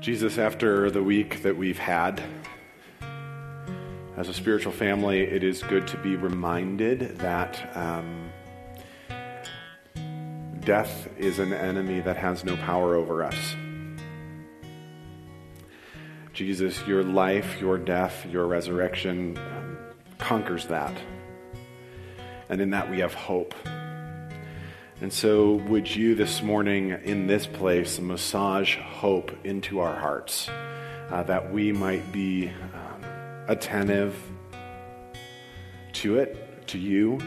Jesus, after the week that we've had as a spiritual family, it is good to be reminded that um, death is an enemy that has no power over us. Jesus, your life, your death, your resurrection um, conquers that. And in that we have hope. And so, would you this morning in this place massage hope into our hearts uh, that we might be um, attentive to it, to you,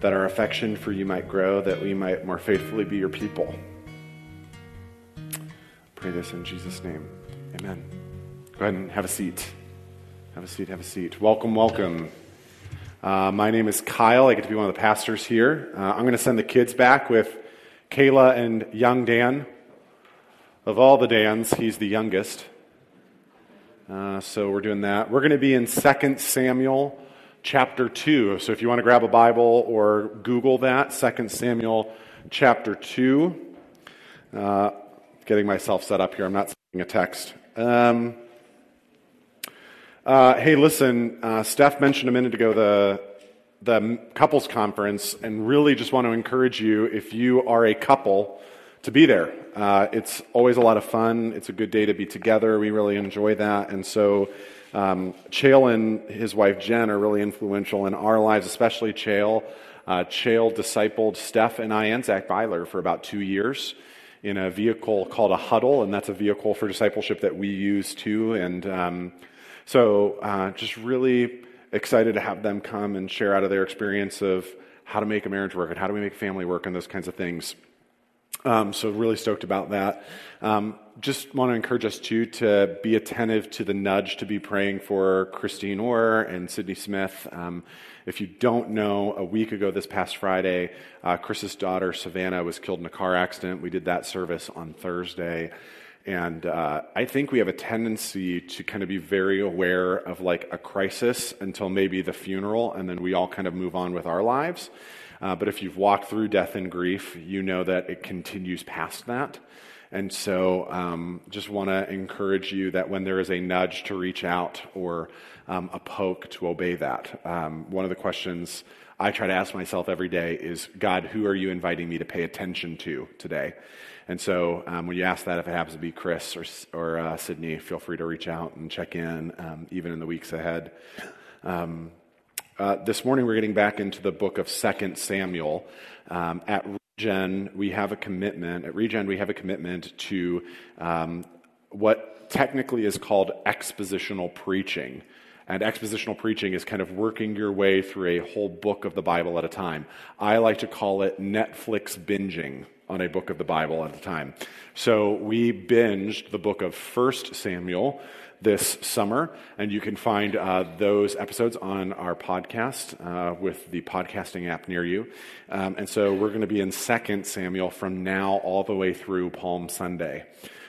that our affection for you might grow, that we might more faithfully be your people? Pray this in Jesus' name. Amen. Go ahead and have a seat. Have a seat, have a seat. Welcome, welcome. Uh, my name is Kyle. I get to be one of the pastors here. Uh, I'm going to send the kids back with Kayla and young Dan. Of all the Dans, he's the youngest. Uh, so we're doing that. We're going to be in 2 Samuel chapter 2. So if you want to grab a Bible or Google that, 2 Samuel chapter 2. Uh, getting myself set up here. I'm not sending a text. Um, uh, hey, listen, uh, Steph mentioned a minute ago the, the couples conference, and really just want to encourage you, if you are a couple, to be there. Uh, it's always a lot of fun. It's a good day to be together. We really enjoy that. And so, um, Chael and his wife Jen are really influential in our lives, especially Chael. Uh, Chael discipled Steph and I and Zach Byler for about two years in a vehicle called a huddle, and that's a vehicle for discipleship that we use too. And um, so, uh, just really excited to have them come and share out of their experience of how to make a marriage work and how do we make family work and those kinds of things. Um, so, really stoked about that. Um, just want to encourage us too to be attentive to the nudge to be praying for Christine Orr and Sydney Smith. Um, if you don't know, a week ago this past Friday, uh, Chris's daughter Savannah was killed in a car accident. We did that service on Thursday. And uh, I think we have a tendency to kind of be very aware of like a crisis until maybe the funeral, and then we all kind of move on with our lives. Uh, but if you've walked through death and grief, you know that it continues past that. And so, um, just want to encourage you that when there is a nudge to reach out or um, a poke, to obey that. Um, one of the questions I try to ask myself every day is God, who are you inviting me to pay attention to today? And so um, when you ask that, if it happens to be Chris or, or uh, Sydney, feel free to reach out and check in, um, even in the weeks ahead. Um, uh, this morning, we're getting back into the book of Second Samuel. Um, at Regen, we have a commitment. At Regen, we have a commitment to um, what technically is called expositional preaching. And expositional preaching is kind of working your way through a whole book of the Bible at a time. I like to call it Netflix binging on a book of the Bible at a time. So we binged the book of First Samuel this summer, and you can find uh, those episodes on our podcast uh, with the podcasting app near you. Um, and so we're going to be in Second Samuel from now all the way through Palm Sunday,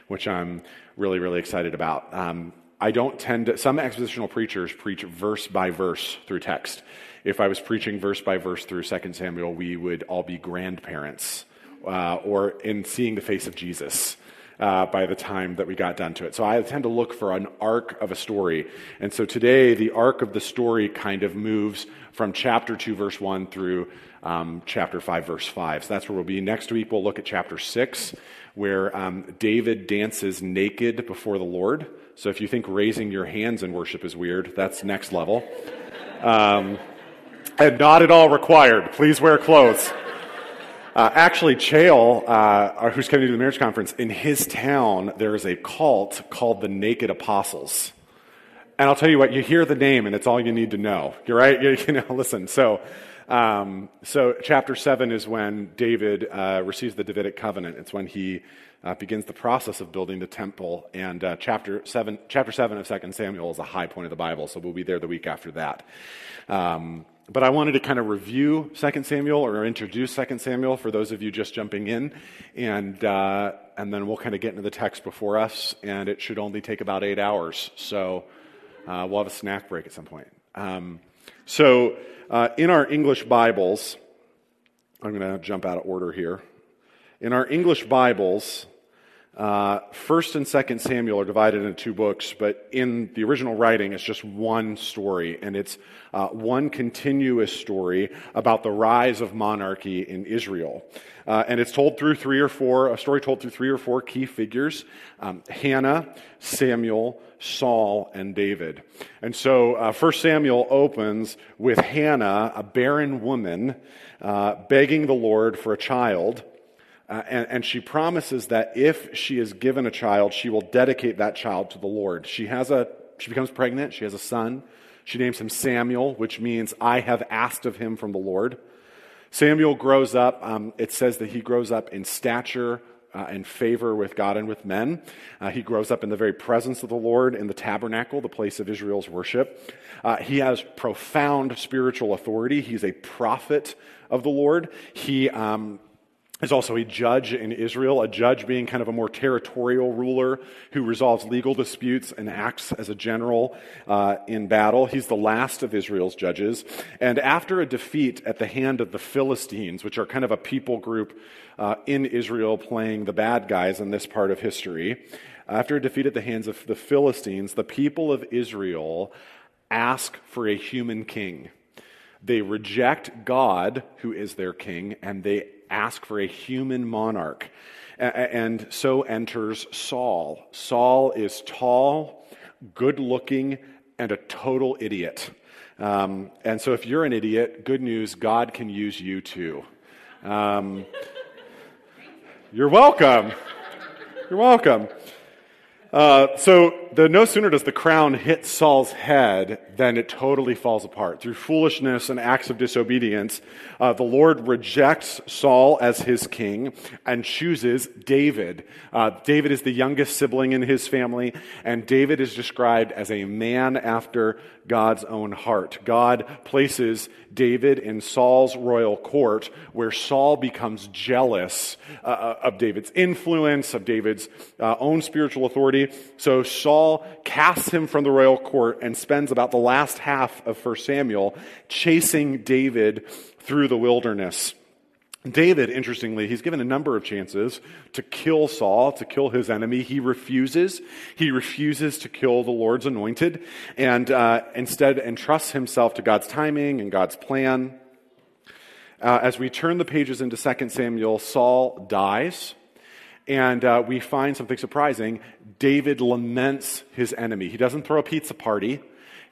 which I'm really, really excited about. Um, I don't tend to, some expositional preachers preach verse by verse through text. If I was preaching verse by verse through Second Samuel, we would all be grandparents uh, or in seeing the face of Jesus. Uh, by the time that we got done to it. So I tend to look for an arc of a story. And so today, the arc of the story kind of moves from chapter 2, verse 1 through um, chapter 5, verse 5. So that's where we'll be. Next week, we'll look at chapter 6, where um, David dances naked before the Lord. So if you think raising your hands in worship is weird, that's next level. Um, and not at all required. Please wear clothes. Uh, actually, Chael, uh, who's coming to the marriage conference, in his town, there is a cult called the Naked Apostles. And I'll tell you what, you hear the name and it's all you need to know. You're right? You, you know, listen. So, um, so chapter 7 is when David uh, receives the Davidic covenant. It's when he uh, begins the process of building the temple. And uh, chapter, 7, chapter 7 of 2 Samuel is a high point of the Bible, so we'll be there the week after that. Um, but I wanted to kind of review 2 Samuel or introduce 2 Samuel for those of you just jumping in. And, uh, and then we'll kind of get into the text before us, and it should only take about eight hours. So uh, we'll have a snack break at some point. Um, so uh, in our English Bibles, I'm going to jump out of order here. In our English Bibles, Uh, First and Second Samuel are divided into two books, but in the original writing, it's just one story, and it's uh, one continuous story about the rise of monarchy in Israel. Uh, and it's told through three or four, a story told through three or four key figures um, Hannah, Samuel, Saul, and David. And so uh, First Samuel opens with Hannah, a barren woman, uh, begging the Lord for a child. Uh, and, and, she promises that if she is given a child, she will dedicate that child to the Lord. She has a, she becomes pregnant. She has a son. She names him Samuel, which means I have asked of him from the Lord. Samuel grows up. Um, it says that he grows up in stature uh, and favor with God and with men. Uh, he grows up in the very presence of the Lord in the tabernacle, the place of Israel's worship. Uh, he has profound spiritual authority. He's a prophet of the Lord. He um, is also a judge in Israel, a judge being kind of a more territorial ruler who resolves legal disputes and acts as a general uh, in battle. He's the last of Israel's judges. And after a defeat at the hand of the Philistines, which are kind of a people group uh, in Israel playing the bad guys in this part of history, after a defeat at the hands of the Philistines, the people of Israel ask for a human king. They reject God, who is their king, and they ask for a human monarch. And so enters Saul. Saul is tall, good looking, and a total idiot. Um, and so, if you're an idiot, good news, God can use you too. Um, you're welcome. You're welcome. Uh, so the no sooner does the crown hit Saul's head than it totally falls apart. Through foolishness and acts of disobedience, uh, the Lord rejects Saul as his king and chooses David. Uh, David is the youngest sibling in his family, and David is described as a man after God's own heart. God places David in Saul's royal court, where Saul becomes jealous uh, uh, of David's influence, of David's uh, own spiritual authority. So Saul casts him from the royal court and spends about the last half of 1 Samuel chasing David through the wilderness. David, interestingly, he's given a number of chances to kill Saul, to kill his enemy. He refuses. He refuses to kill the Lord's anointed and uh, instead entrusts himself to God's timing and God's plan. Uh, as we turn the pages into 2 Samuel, Saul dies. And uh, we find something surprising. David laments his enemy. He doesn't throw a pizza party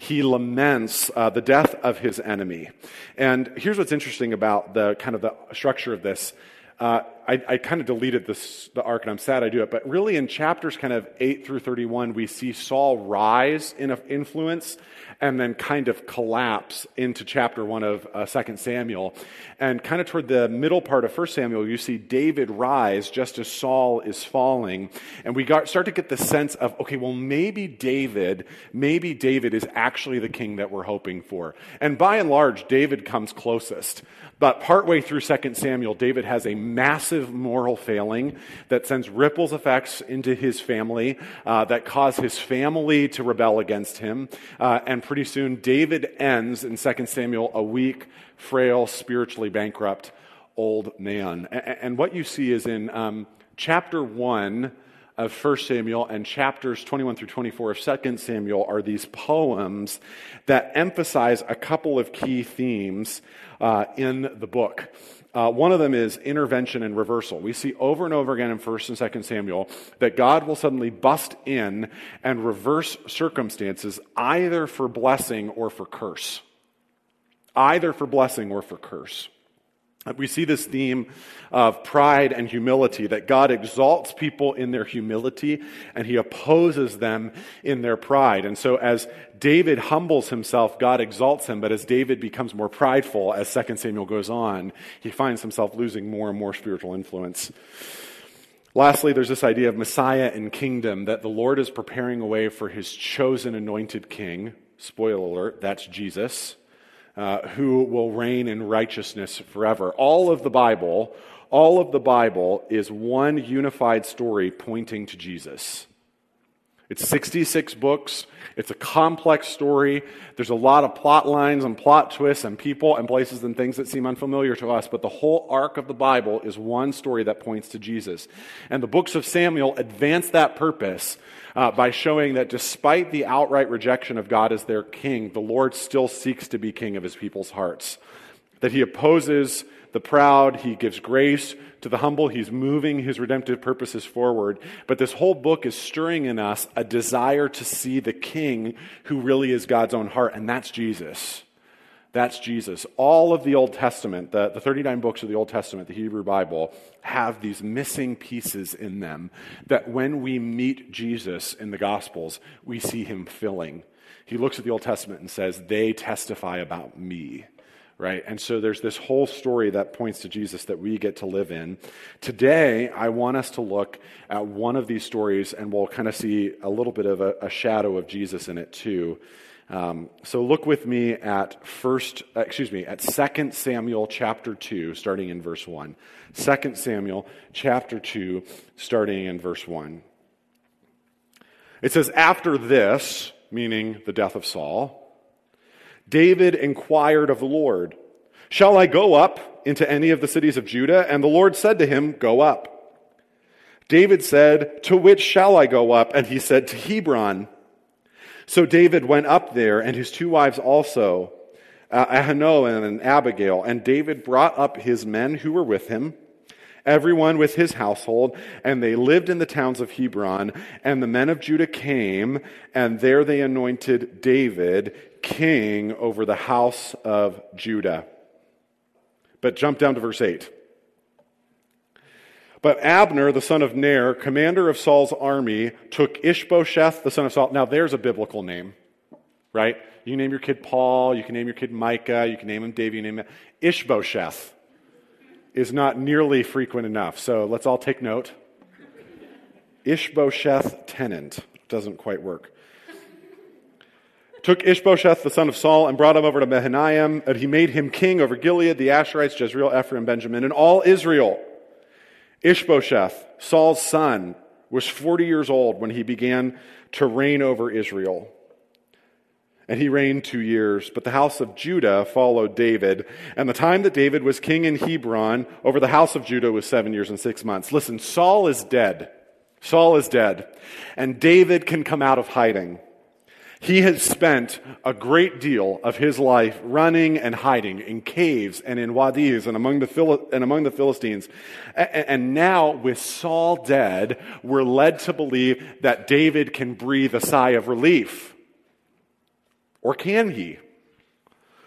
he laments uh, the death of his enemy. And here's what's interesting about the kind of the structure of this. Uh, I, I kind of deleted this, the arc, and I'm sad I do it. But really, in chapters kind of 8 through 31, we see Saul rise in influence and then kind of collapse into chapter 1 of uh, 2 Samuel. And kind of toward the middle part of 1 Samuel, you see David rise just as Saul is falling. And we got, start to get the sense of, okay, well, maybe David, maybe David is actually the king that we're hoping for. And by and large, David comes closest. But partway through 2 Samuel, David has a massive moral failing that sends ripples effects into his family, uh, that cause his family to rebel against him. Uh, and pretty soon, David ends in 2 Samuel a weak, frail, spiritually bankrupt old man. And, what you see is in um, chapter 1 of 1 Samuel and chapters 21 through 24 of 2 Samuel are these poems that emphasize a couple of key themes uh, in the book. Uh, one of them is intervention and reversal. We see over and over again in 1st and 2nd Samuel that God will suddenly bust in and reverse circumstances either for blessing or for curse. Either for blessing or for curse. We see this theme of pride and humility, that God exalts people in their humility and he opposes them in their pride. And so as David humbles himself, God exalts him, but as David becomes more prideful, as 2 Samuel goes on, he finds himself losing more and more spiritual influence. Lastly, there's this idea of Messiah and kingdom, that the Lord is preparing a way for his chosen anointed king. Spoiler alert, that's Jesus uh, who will reign in righteousness forever. All of the Bible, all of the Bible is one unified story pointing to Jesus. It's 66 books. It's a complex story. There's a lot of plot lines and plot twists and people and places and things that seem unfamiliar to us, but the whole arc of the Bible is one story that points to Jesus. And the books of Samuel advance that purpose uh, by showing that despite the outright rejection of God as their king, the Lord still seeks to be king of his people's hearts. That he opposes the proud, he gives grace to the humble, he's moving his redemptive purposes forward. But this whole book is stirring in us a desire to see the king who really is God's own heart, and that's Jesus. That's Jesus. All of the Old Testament, the, the 39 books of the Old Testament, the Hebrew Bible, have these missing pieces in them that when we meet Jesus in the Gospels, we see him filling. He looks at the Old Testament and says, They testify about me right? And so there's this whole story that points to Jesus that we get to live in. Today, I want us to look at one of these stories, and we'll kind of see a little bit of a, a shadow of Jesus in it too. Um, so look with me at first, uh, excuse me, at 2 Samuel chapter 2, starting in verse 1. 2 Samuel chapter 2, starting in verse 1. It says, After this, meaning the death of Saul, David inquired of the Lord, Shall I go up into any of the cities of Judah? And the Lord said to him, Go up. David said, To which shall I go up? And he said, To Hebron. So David went up there, and his two wives also, uh, Ahinoam and Abigail. And David brought up his men who were with him, everyone with his household, and they lived in the towns of Hebron. And the men of Judah came, and there they anointed David king over the house of Judah. But jump down to verse 8. But Abner, the son of Ner, commander of Saul's army, took Ishbosheth, the son of Saul. Now, there's a biblical name, right? You name your kid Paul, you can name your kid Micah, you can name him David, you name him Ishbosheth is not nearly frequent enough. So let's all take note. Ishbosheth tenant doesn't quite work took Ishbosheth, the son of Saul, and brought him over to Mahanaim, and he made him king over Gilead, the Ashurites, Jezreel, Ephraim, Benjamin, and all Israel. Ishbosheth, Saul's son, was 40 years old when he began to reign over Israel. And he reigned two years. But the house of Judah followed David. And the time that David was king in Hebron over the house of Judah was seven years and six months. Listen, Saul is dead. Saul is dead. And David can come out of hiding. He has spent a great deal of his life running and hiding in caves and in wadis and among the, Phil- and among the Philistines. And now, with Saul dead, we're led to believe that David can breathe a sigh of relief. Or can he?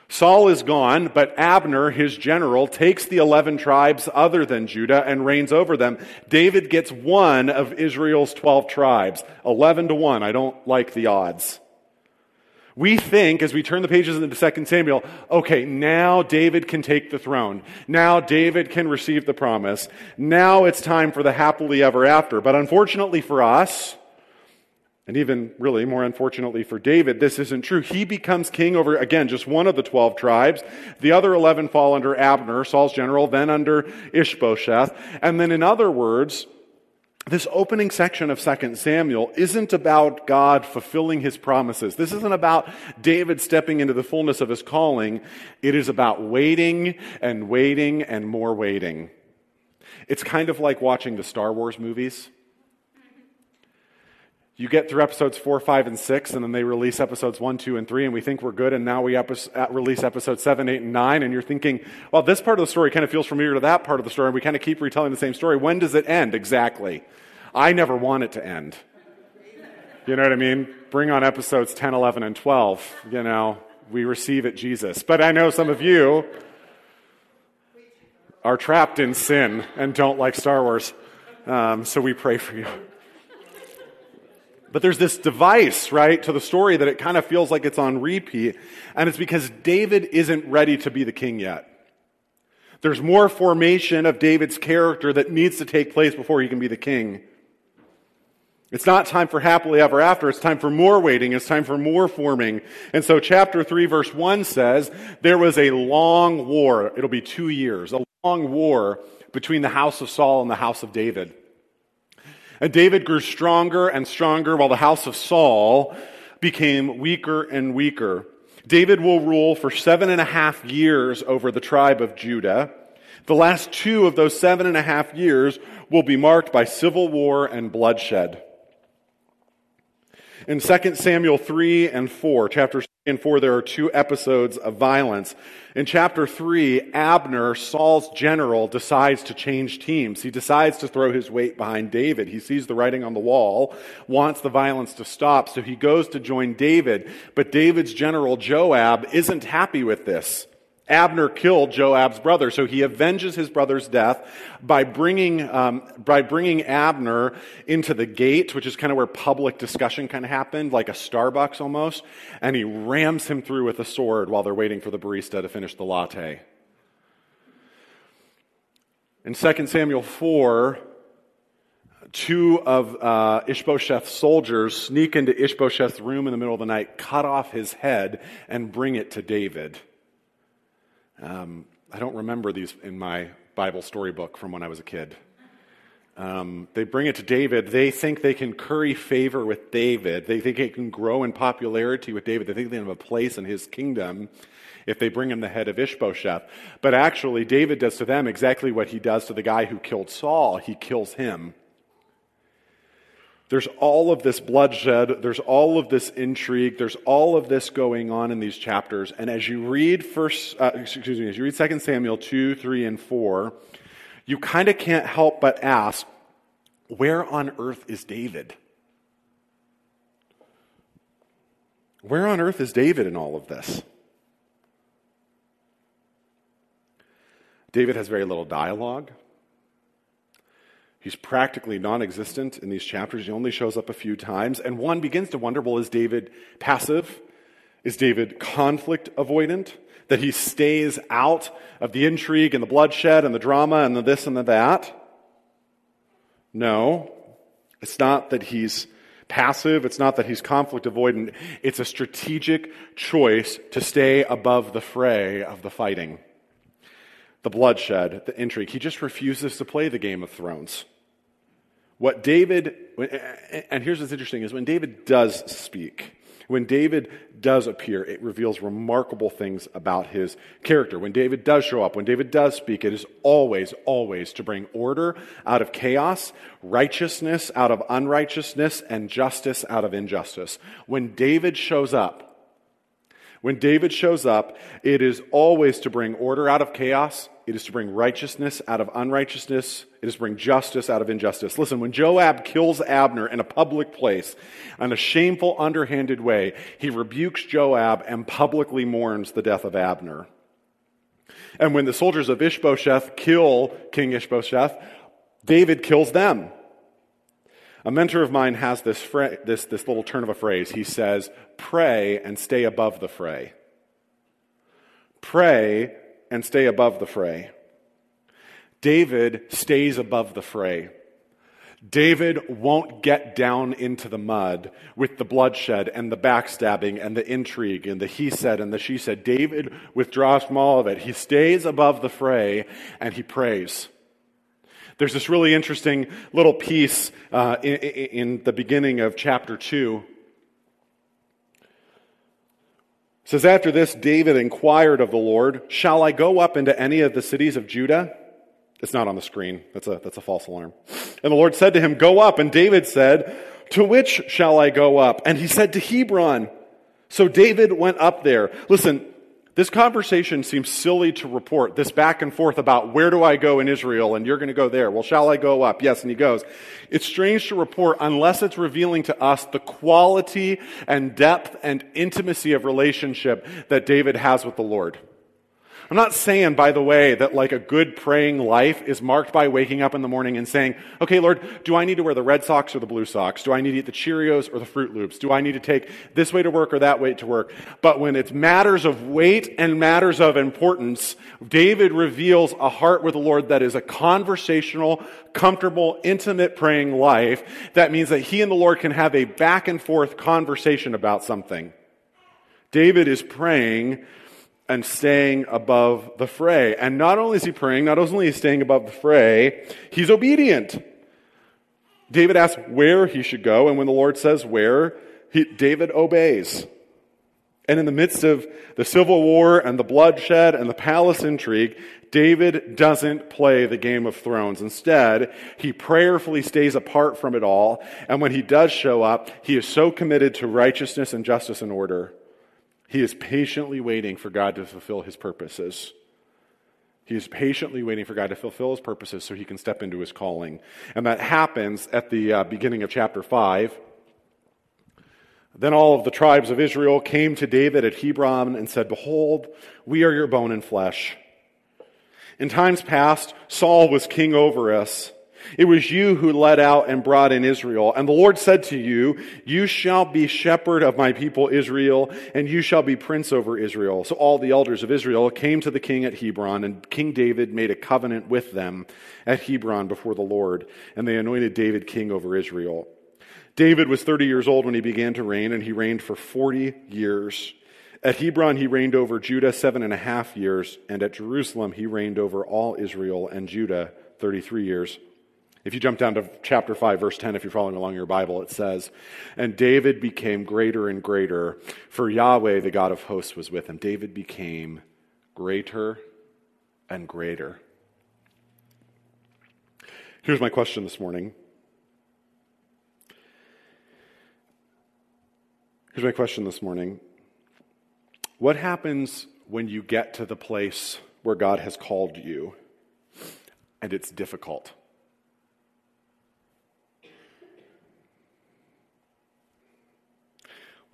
Saul is gone, but Abner, his general, takes the 11 tribes other than Judah and reigns over them. David gets one of Israel's 12 tribes. 11 to 1. I don't like the odds. We think, as we turn the pages into 2 Samuel, okay, now David can take the throne. Now David can receive the promise. Now it's time for the happily ever after. But unfortunately for us, and even really more unfortunately for David, this isn't true. He becomes king over, again, just one of the 12 tribes. The other 11 fall under Abner, Saul's general, then under Ishbosheth. And then, in other words, this opening section of 2 Samuel isn't about God fulfilling his promises. This isn't about David stepping into the fullness of his calling. It is about waiting and waiting and more waiting. It's kind of like watching the Star Wars movies. You get through episodes four, five, and six, and then they release episodes one, two, and three, and we think we're good, and now we epi- release episodes seven, eight, and nine, and you're thinking, well, this part of the story kind of feels familiar to that part of the story, and we kind of keep retelling the same story. When does it end exactly? I never want it to end. You know what I mean? Bring on episodes 10, 11, and 12. You know, we receive it, Jesus. But I know some of you are trapped in sin and don't like Star Wars. Um, so we pray for you. But there's this device, right, to the story that it kind of feels like it's on repeat. And it's because David isn't ready to be the king yet. There's more formation of David's character that needs to take place before he can be the king. It's not time for happily ever after. It's time for more waiting. It's time for more forming. And so chapter 3 verse 1 says, there was a long war. It'll be two years. A long war between the house of Saul and the house of David. And David grew stronger and stronger while the house of Saul became weaker and weaker. David will rule for seven and a half years over the tribe of Judah. The last two of those seven and a half years will be marked by civil war and bloodshed. In 2 Samuel 3 and 4, chapters 3 and 4, there are two episodes of violence. In chapter 3, Abner, Saul's general, decides to change teams. He decides to throw his weight behind David. He sees the writing on the wall, wants the violence to stop, so he goes to join David. But David's general, Joab, isn't happy with this. Abner killed Joab's brother, so he avenges his brother's death by bringing, um, by bringing Abner into the gate, which is kind of where public discussion kind of happened, like a Starbucks almost, and he rams him through with a sword while they're waiting for the barista to finish the latte. In 2 Samuel 4, two of uh, Ishbosheth's soldiers sneak into Ishbosheth's room in the middle of the night, cut off his head, and bring it to David. Um, I don't remember these in my Bible storybook from when I was a kid. Um, they bring it to David. They think they can curry favor with David. They think it can grow in popularity with David. They think they have a place in his kingdom if they bring him the head of Ishbosheth. But actually, David does to them exactly what he does to the guy who killed Saul. He kills him. There's all of this bloodshed, there's all of this intrigue, there's all of this going on in these chapters. And as you read first, uh, excuse me, as you read 2 Samuel 2, 3, and 4, you kind of can't help but ask, where on earth is David? Where on earth is David in all of this? David has very little dialogue. He's practically non existent in these chapters. He only shows up a few times. And one begins to wonder well, is David passive? Is David conflict avoidant? That he stays out of the intrigue and the bloodshed and the drama and the this and the that? No. It's not that he's passive. It's not that he's conflict avoidant. It's a strategic choice to stay above the fray of the fighting, the bloodshed, the intrigue. He just refuses to play the Game of Thrones. What David, and here's what's interesting, is when David does speak, when David does appear, it reveals remarkable things about his character. When David does show up, when David does speak, it is always, always to bring order out of chaos, righteousness out of unrighteousness, and justice out of injustice. When David shows up, when David shows up, it is always to bring order out of chaos. It is to bring righteousness out of unrighteousness. It is to bring justice out of injustice. Listen, when Joab kills Abner in a public place in a shameful, underhanded way, he rebukes Joab and publicly mourns the death of Abner. And when the soldiers of Ishbosheth kill King Ishbosheth, David kills them. A mentor of mine has this, fra- this, this little turn of a phrase. He says, Pray and stay above the fray. Pray and stay above the fray. David stays above the fray. David won't get down into the mud with the bloodshed and the backstabbing and the intrigue and the he said and the she said. David withdraws from all of it. He stays above the fray and he prays. There's this really interesting little piece uh, in, in the beginning of chapter 2. It says, After this, David inquired of the Lord, Shall I go up into any of the cities of Judah? It's not on the screen. That's a, that's a false alarm. And the Lord said to him, Go up. And David said, To which shall I go up? And he said, To Hebron. So David went up there. Listen, this conversation seems silly to report, this back and forth about where do I go in Israel and you're going to go there. Well, shall I go up? Yes, and he goes. It's strange to report unless it's revealing to us the quality and depth and intimacy of relationship that David has with the Lord. I'm not saying, by the way, that like a good praying life is marked by waking up in the morning and saying, okay, Lord, do I need to wear the red socks or the blue socks? Do I need to eat the Cheerios or the Froot Loops? Do I need to take this way to work or that way to work? But when it's matters of weight and matters of importance, David reveals a heart with the Lord that is a conversational, comfortable, intimate praying life. That means that he and the Lord can have a back and forth conversation about something. David is praying and staying above the fray. And not only is he praying, not only is he staying above the fray, he's obedient. David asks where he should go, and when the Lord says where, he, David obeys. And in the midst of the civil war and the bloodshed and the palace intrigue, David doesn't play the game of thrones. Instead, he prayerfully stays apart from it all. And when he does show up, he is so committed to righteousness and justice and order. He is patiently waiting for God to fulfill his purposes. He is patiently waiting for God to fulfill his purposes so he can step into his calling. And that happens at the uh, beginning of chapter 5 then all of the tribes of Israel came to David at Hebron and said, Behold, we are your bone and flesh. In times past, Saul was king over us. It was you who led out and brought in Israel. And the Lord said to you, You shall be shepherd of my people Israel, and you shall be prince over Israel. So all the elders of Israel came to the king at Hebron, and King David made a covenant with them at Hebron before the Lord, and they anointed David king over Israel. David was 30 years old when he began to reign, and he reigned for 40 years. At Hebron, he reigned over Judah seven and a half years, and at Jerusalem, he reigned over all Israel and Judah 33 years. If you jump down to chapter 5, verse 10, if you're following along your Bible, it says, And David became greater and greater, for Yahweh, the God of hosts, was with him. David became greater and greater. Here's my question this morning Here's my question this morning What happens when you get to the place where God has called you and it's difficult?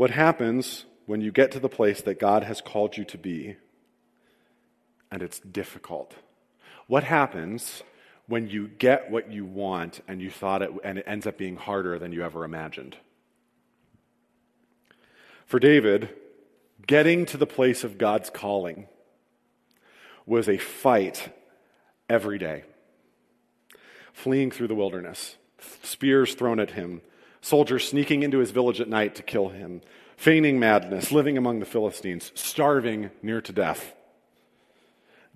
What happens when you get to the place that God has called you to be and it's difficult? What happens when you get what you want and you thought it and it ends up being harder than you ever imagined? For David, getting to the place of God's calling was a fight every day. Fleeing through the wilderness, spears thrown at him, soldiers sneaking into his village at night to kill him, feigning madness, living among the Philistines, starving near to death.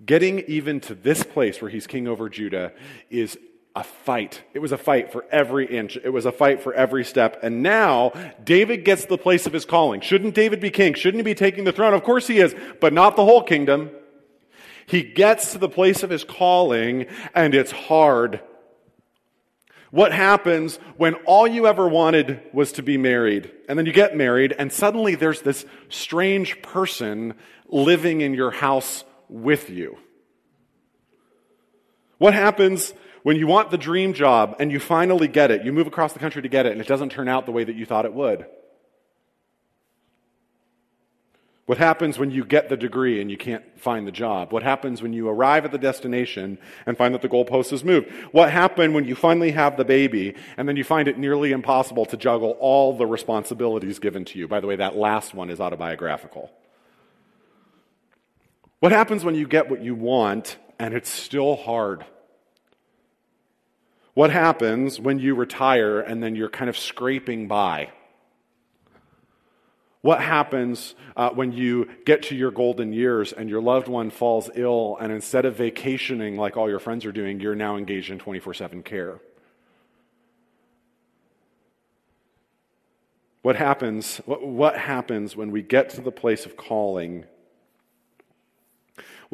Getting even to this place where he's king over Judah is a fight. It was a fight for every inch. It was a fight for every step. And now David gets the place of his calling. Shouldn't David be king? Shouldn't he be taking the throne? Of course he is, but not the whole kingdom. He gets to the place of his calling and it's hard. What happens when all you ever wanted was to be married? And then you get married and suddenly there's this strange person living in your house with you. What happens when you want the dream job and you finally get it, you move across the country to get it, and it doesn't turn out the way that you thought it would? What happens when you get the degree and you can't find the job? What happens when you arrive at the destination and find that the goalpost has moved? What happened when you finally have the baby and then you find it nearly impossible to juggle all the responsibilities given to you? By the way, that last one is autobiographical. What happens when you get what you want and it's still hard? What happens when you retire and then you're kind of scraping by? What happens uh, when you get to your golden years and your loved one falls ill, and instead of vacationing like all your friends are doing, you're now engaged in 24 7 care? What happens, what, what happens when we get to the place of calling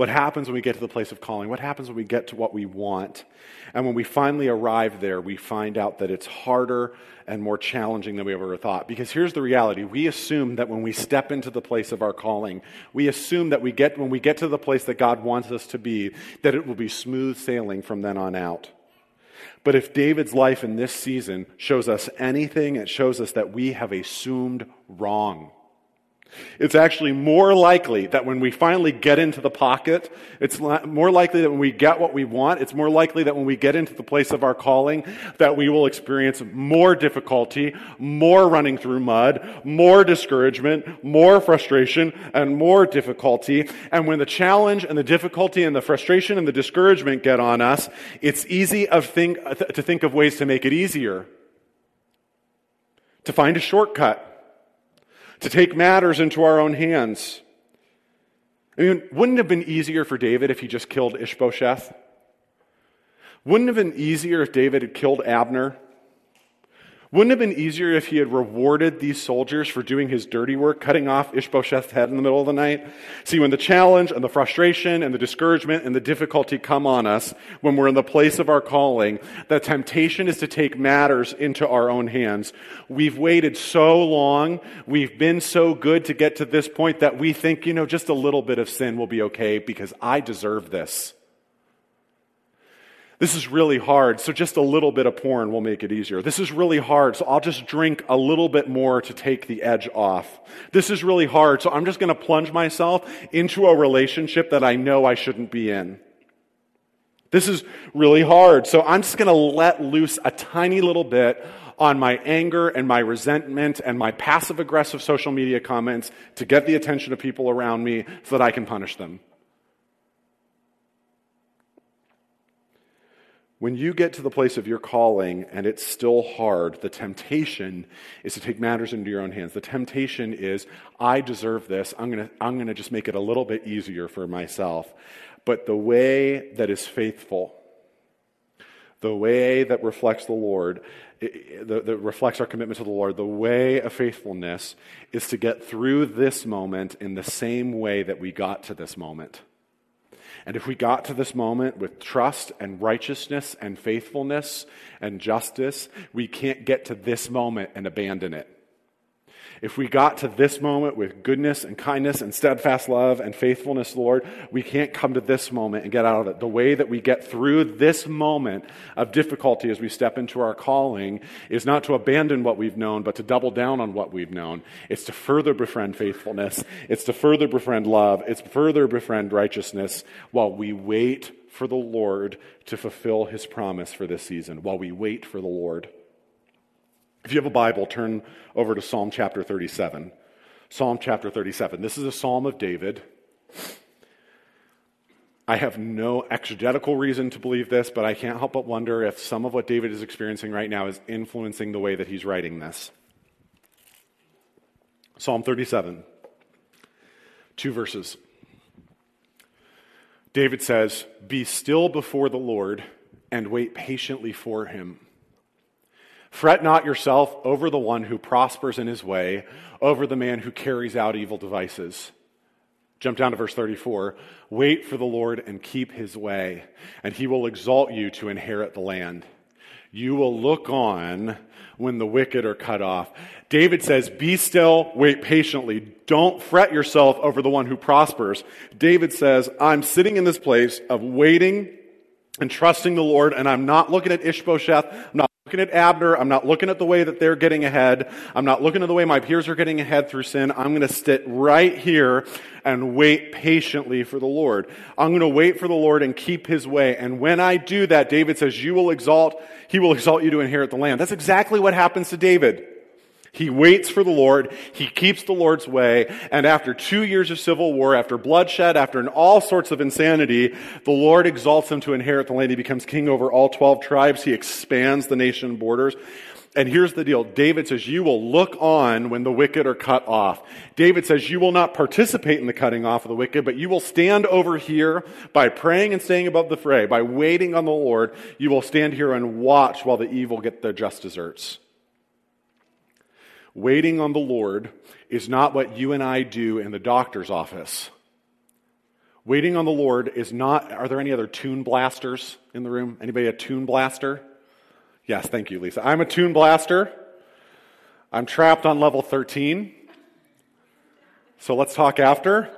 what happens when we get to the place of calling? What happens when we get to what we want? And when we finally arrive there, we find out that it's harder and more challenging than we ever thought. Because here's the reality. We assume that when we step into the place of our calling, we assume that we get, when we get to the place that God wants us to be, that it will be smooth sailing from then on out. But if David's life in this season shows us anything, it shows us that we have assumed wrong. It's actually more likely that when we finally get into the pocket, it's more likely that when we get what we want, it's more likely that when we get into the place of our calling, that we will experience more difficulty, more running through mud, more discouragement, more frustration, and more difficulty. And when the challenge and the difficulty and the frustration and the discouragement get on us, it's easy of think, to think of ways to make it easier. To find a shortcut to take matters into our own hands. I mean, wouldn't it have been easier for David if he just killed Ishbosheth? Wouldn't it have been easier if David had killed Abner? Wouldn't it have been easier if he had rewarded these soldiers for doing his dirty work, cutting off Ishbosheth's head in the middle of the night? See, when the challenge and the frustration and the discouragement and the difficulty come on us, when we're in the place of our calling, the temptation is to take matters into our own hands. We've waited so long, we've been so good to get to this point that we think, you know, just a little bit of sin will be okay because I deserve this. This is really hard, so just a little bit of porn will make it easier. This is really hard, so I'll just drink a little bit more to take the edge off. This is really hard, so I'm just going to plunge myself into a relationship that I know I shouldn't be in. This is really hard, so I'm just going to let loose a tiny little bit on my anger and my resentment and my passive aggressive social media comments to get the attention of people around me so that I can punish them. When you get to the place of your calling and it's still hard, the temptation is to take matters into your own hands. The temptation is, I deserve this. I'm going to I'm going to just make it a little bit easier for myself. But the way that is faithful, the way that reflects the Lord, that reflects our commitment to the Lord, the way of faithfulness is to get through this moment in the same way that we got to this moment. And if we got to this moment with trust and righteousness and faithfulness and justice, we can't get to this moment and abandon it. If we got to this moment with goodness and kindness and steadfast love and faithfulness, Lord, we can't come to this moment and get out of it. The way that we get through this moment of difficulty as we step into our calling is not to abandon what we've known, but to double down on what we've known. It's to further befriend faithfulness. It's to further befriend love. It's further befriend righteousness while we wait for the Lord to fulfill his promise for this season, while we wait for the Lord. If you have a Bible, turn over to Psalm chapter 37. Psalm chapter 37. This is a psalm of David. I have no exegetical reason to believe this, but I can't help but wonder if some of what David is experiencing right now is influencing the way that he's writing this. Psalm 37, two verses. David says, Be still before the Lord and wait patiently for him. Fret not yourself over the one who prospers in his way, over the man who carries out evil devices. Jump down to verse 34. Wait for the Lord and keep his way, and he will exalt you to inherit the land. You will look on when the wicked are cut off. David says, Be still, wait patiently. Don't fret yourself over the one who prospers. David says, I'm sitting in this place of waiting and trusting the Lord, and I'm not looking at Ishbosheth. I'm not looking at Abner. I'm not looking at the way that they're getting ahead. I'm not looking at the way my peers are getting ahead through sin. I'm going to sit right here and wait patiently for the Lord. I'm going to wait for the Lord and keep his way. And when I do that, David says, you will exalt, he will exalt you to inherit the land. That's exactly what happens to David. He waits for the Lord. He keeps the Lord's way. And after two years of civil war, after bloodshed, after all sorts of insanity, the Lord exalts him to inherit the land. He becomes king over all 12 tribes. He expands the nation borders. And here's the deal. David says, you will look on when the wicked are cut off. David says, you will not participate in the cutting off of the wicked, but you will stand over here by praying and staying above the fray, by waiting on the Lord. You will stand here and watch while the evil get their just deserts. Waiting on the Lord is not what you and I do in the doctor's office. Waiting on the Lord is not, are there any other Toon Blasters in the room? Anybody a Toon Blaster? Yes, thank you, Lisa. I'm a Toon Blaster. I'm trapped on level 13. So let's talk after.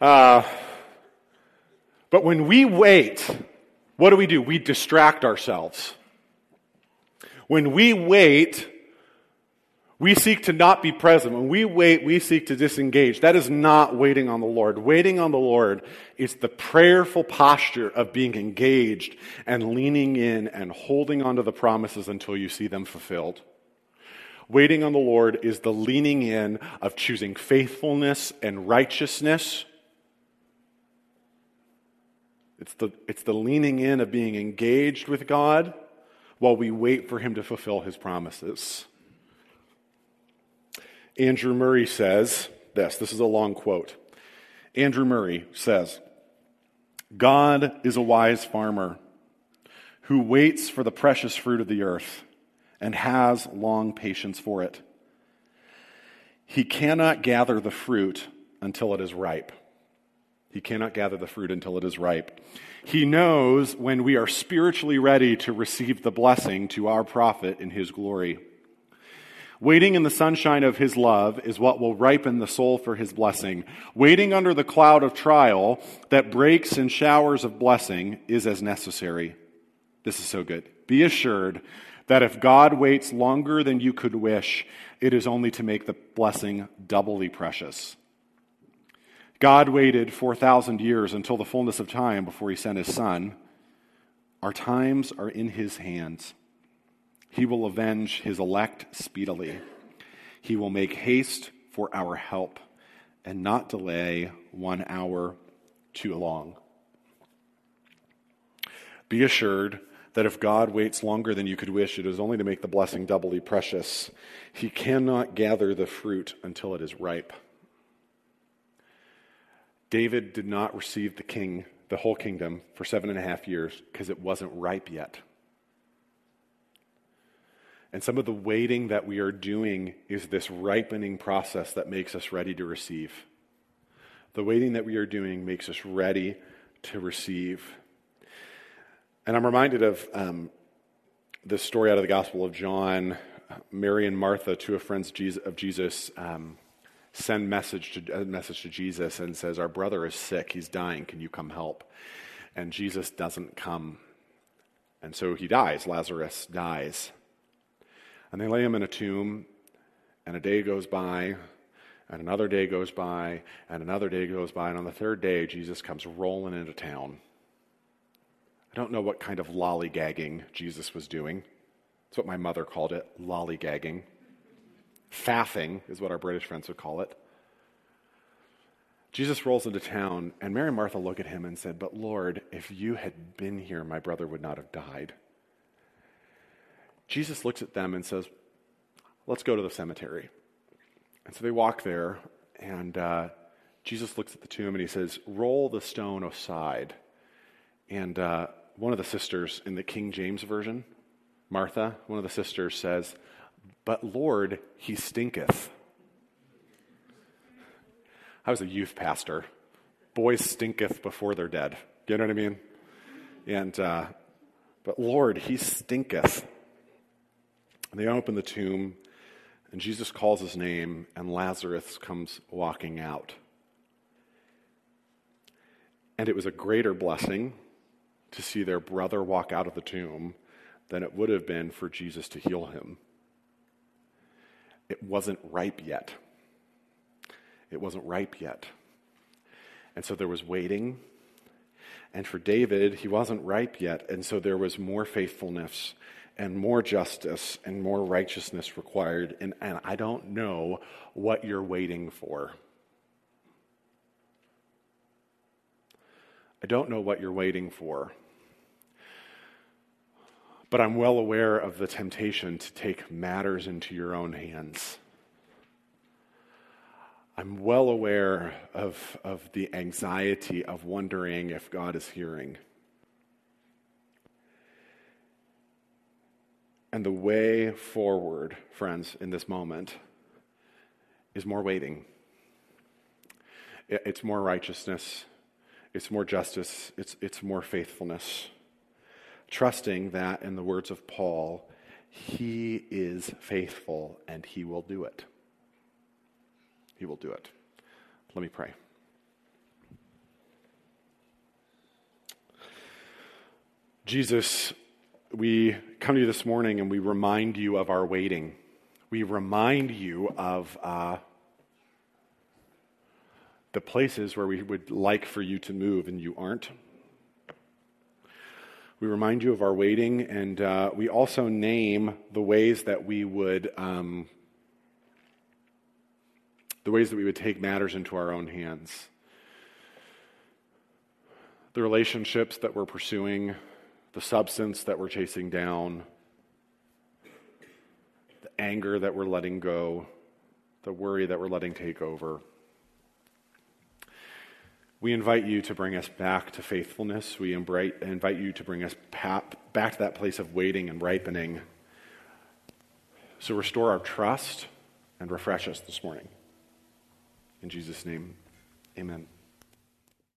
Uh, but when we wait, what do we do? We distract ourselves. When we wait, we seek to not be present. When we wait, we seek to disengage. That is not waiting on the Lord. Waiting on the Lord is the prayerful posture of being engaged and leaning in and holding onto the promises until you see them fulfilled. Waiting on the Lord is the leaning in of choosing faithfulness and righteousness. It's the, it's the leaning in of being engaged with God while we wait for Him to fulfill His promises. Andrew Murray says this this is a long quote. Andrew Murray says, God is a wise farmer who waits for the precious fruit of the earth, and has long patience for it. He cannot gather the fruit until it is ripe. He cannot gather the fruit until it is ripe. He knows when we are spiritually ready to receive the blessing to our profit in His glory. Waiting in the sunshine of His love is what will ripen the soul for His blessing. Waiting under the cloud of trial that breaks in showers of blessing is as necessary. This is so good. Be assured that if God waits longer than you could wish, it is only to make the blessing doubly precious. God waited 4,000 years until the fullness of time before he sent his son. Our times are in his hands. He will avenge his elect speedily. He will make haste for our help and not delay one hour too long. Be assured that if God waits longer than you could wish, it is only to make the blessing doubly precious. He cannot gather the fruit until it is ripe. David did not receive the king, the whole kingdom, for seven and a half years because it wasn't ripe yet. And some of the waiting that we are doing is this ripening process that makes us ready to receive. The waiting that we are doing makes us ready to receive. And I'm reminded of um, this story out of the Gospel of John. Mary and Martha, two of friends of Jesus, um, send message to, a message to Jesus and says, Our brother is sick. He's dying. Can you come help? And Jesus doesn't come. And so he dies. Lazarus dies. And they lay him in a tomb, and a day goes by, and another day goes by, and another day goes by, and on the third day, Jesus comes rolling into town. I don't know what kind of lollygagging Jesus was doing. That's what my mother called it lollygagging. Faffing is what our British friends would call it. Jesus rolls into town, and Mary and Martha look at him and said, But Lord, if you had been here, my brother would not have died. Jesus looks at them and says, Let's go to the cemetery. And so they walk there, and uh, Jesus looks at the tomb and he says, Roll the stone aside. And uh, one of the sisters in the King James Version, Martha, one of the sisters says, But Lord, he stinketh. I was a youth pastor. Boys stinketh before they're dead. You know what I mean? And, uh, but Lord, he stinketh. And they open the tomb, and Jesus calls his name, and Lazarus comes walking out. And it was a greater blessing to see their brother walk out of the tomb than it would have been for Jesus to heal him. It wasn't ripe yet. It wasn't ripe yet. And so there was waiting. And for David, he wasn't ripe yet. And so there was more faithfulness and more justice and more righteousness required. And, and I don't know what you're waiting for. I don't know what you're waiting for. But I'm well aware of the temptation to take matters into your own hands. I'm well aware of, of the anxiety of wondering if God is hearing. And the way forward, friends, in this moment is more waiting. It's more righteousness. It's more justice. It's, it's more faithfulness trusting that, in the words of Paul, he is faithful and he will do it. He will do it. Let me pray. Jesus, we come to you this morning and we remind you of our waiting. We remind you of uh, the places where we would like for you to move and you aren't. We remind you of our waiting, and uh, we also name the ways that we would um, the ways that we would take matters into our own hands. The relationships that we're pursuing, the substance that we're chasing down, the anger that we're letting go, the worry that we're letting take over. We invite you to bring us back to faithfulness. We invite, you to bring us back to that place of waiting and ripening So restore our trust and refresh us this morning. In Jesus' name, amen.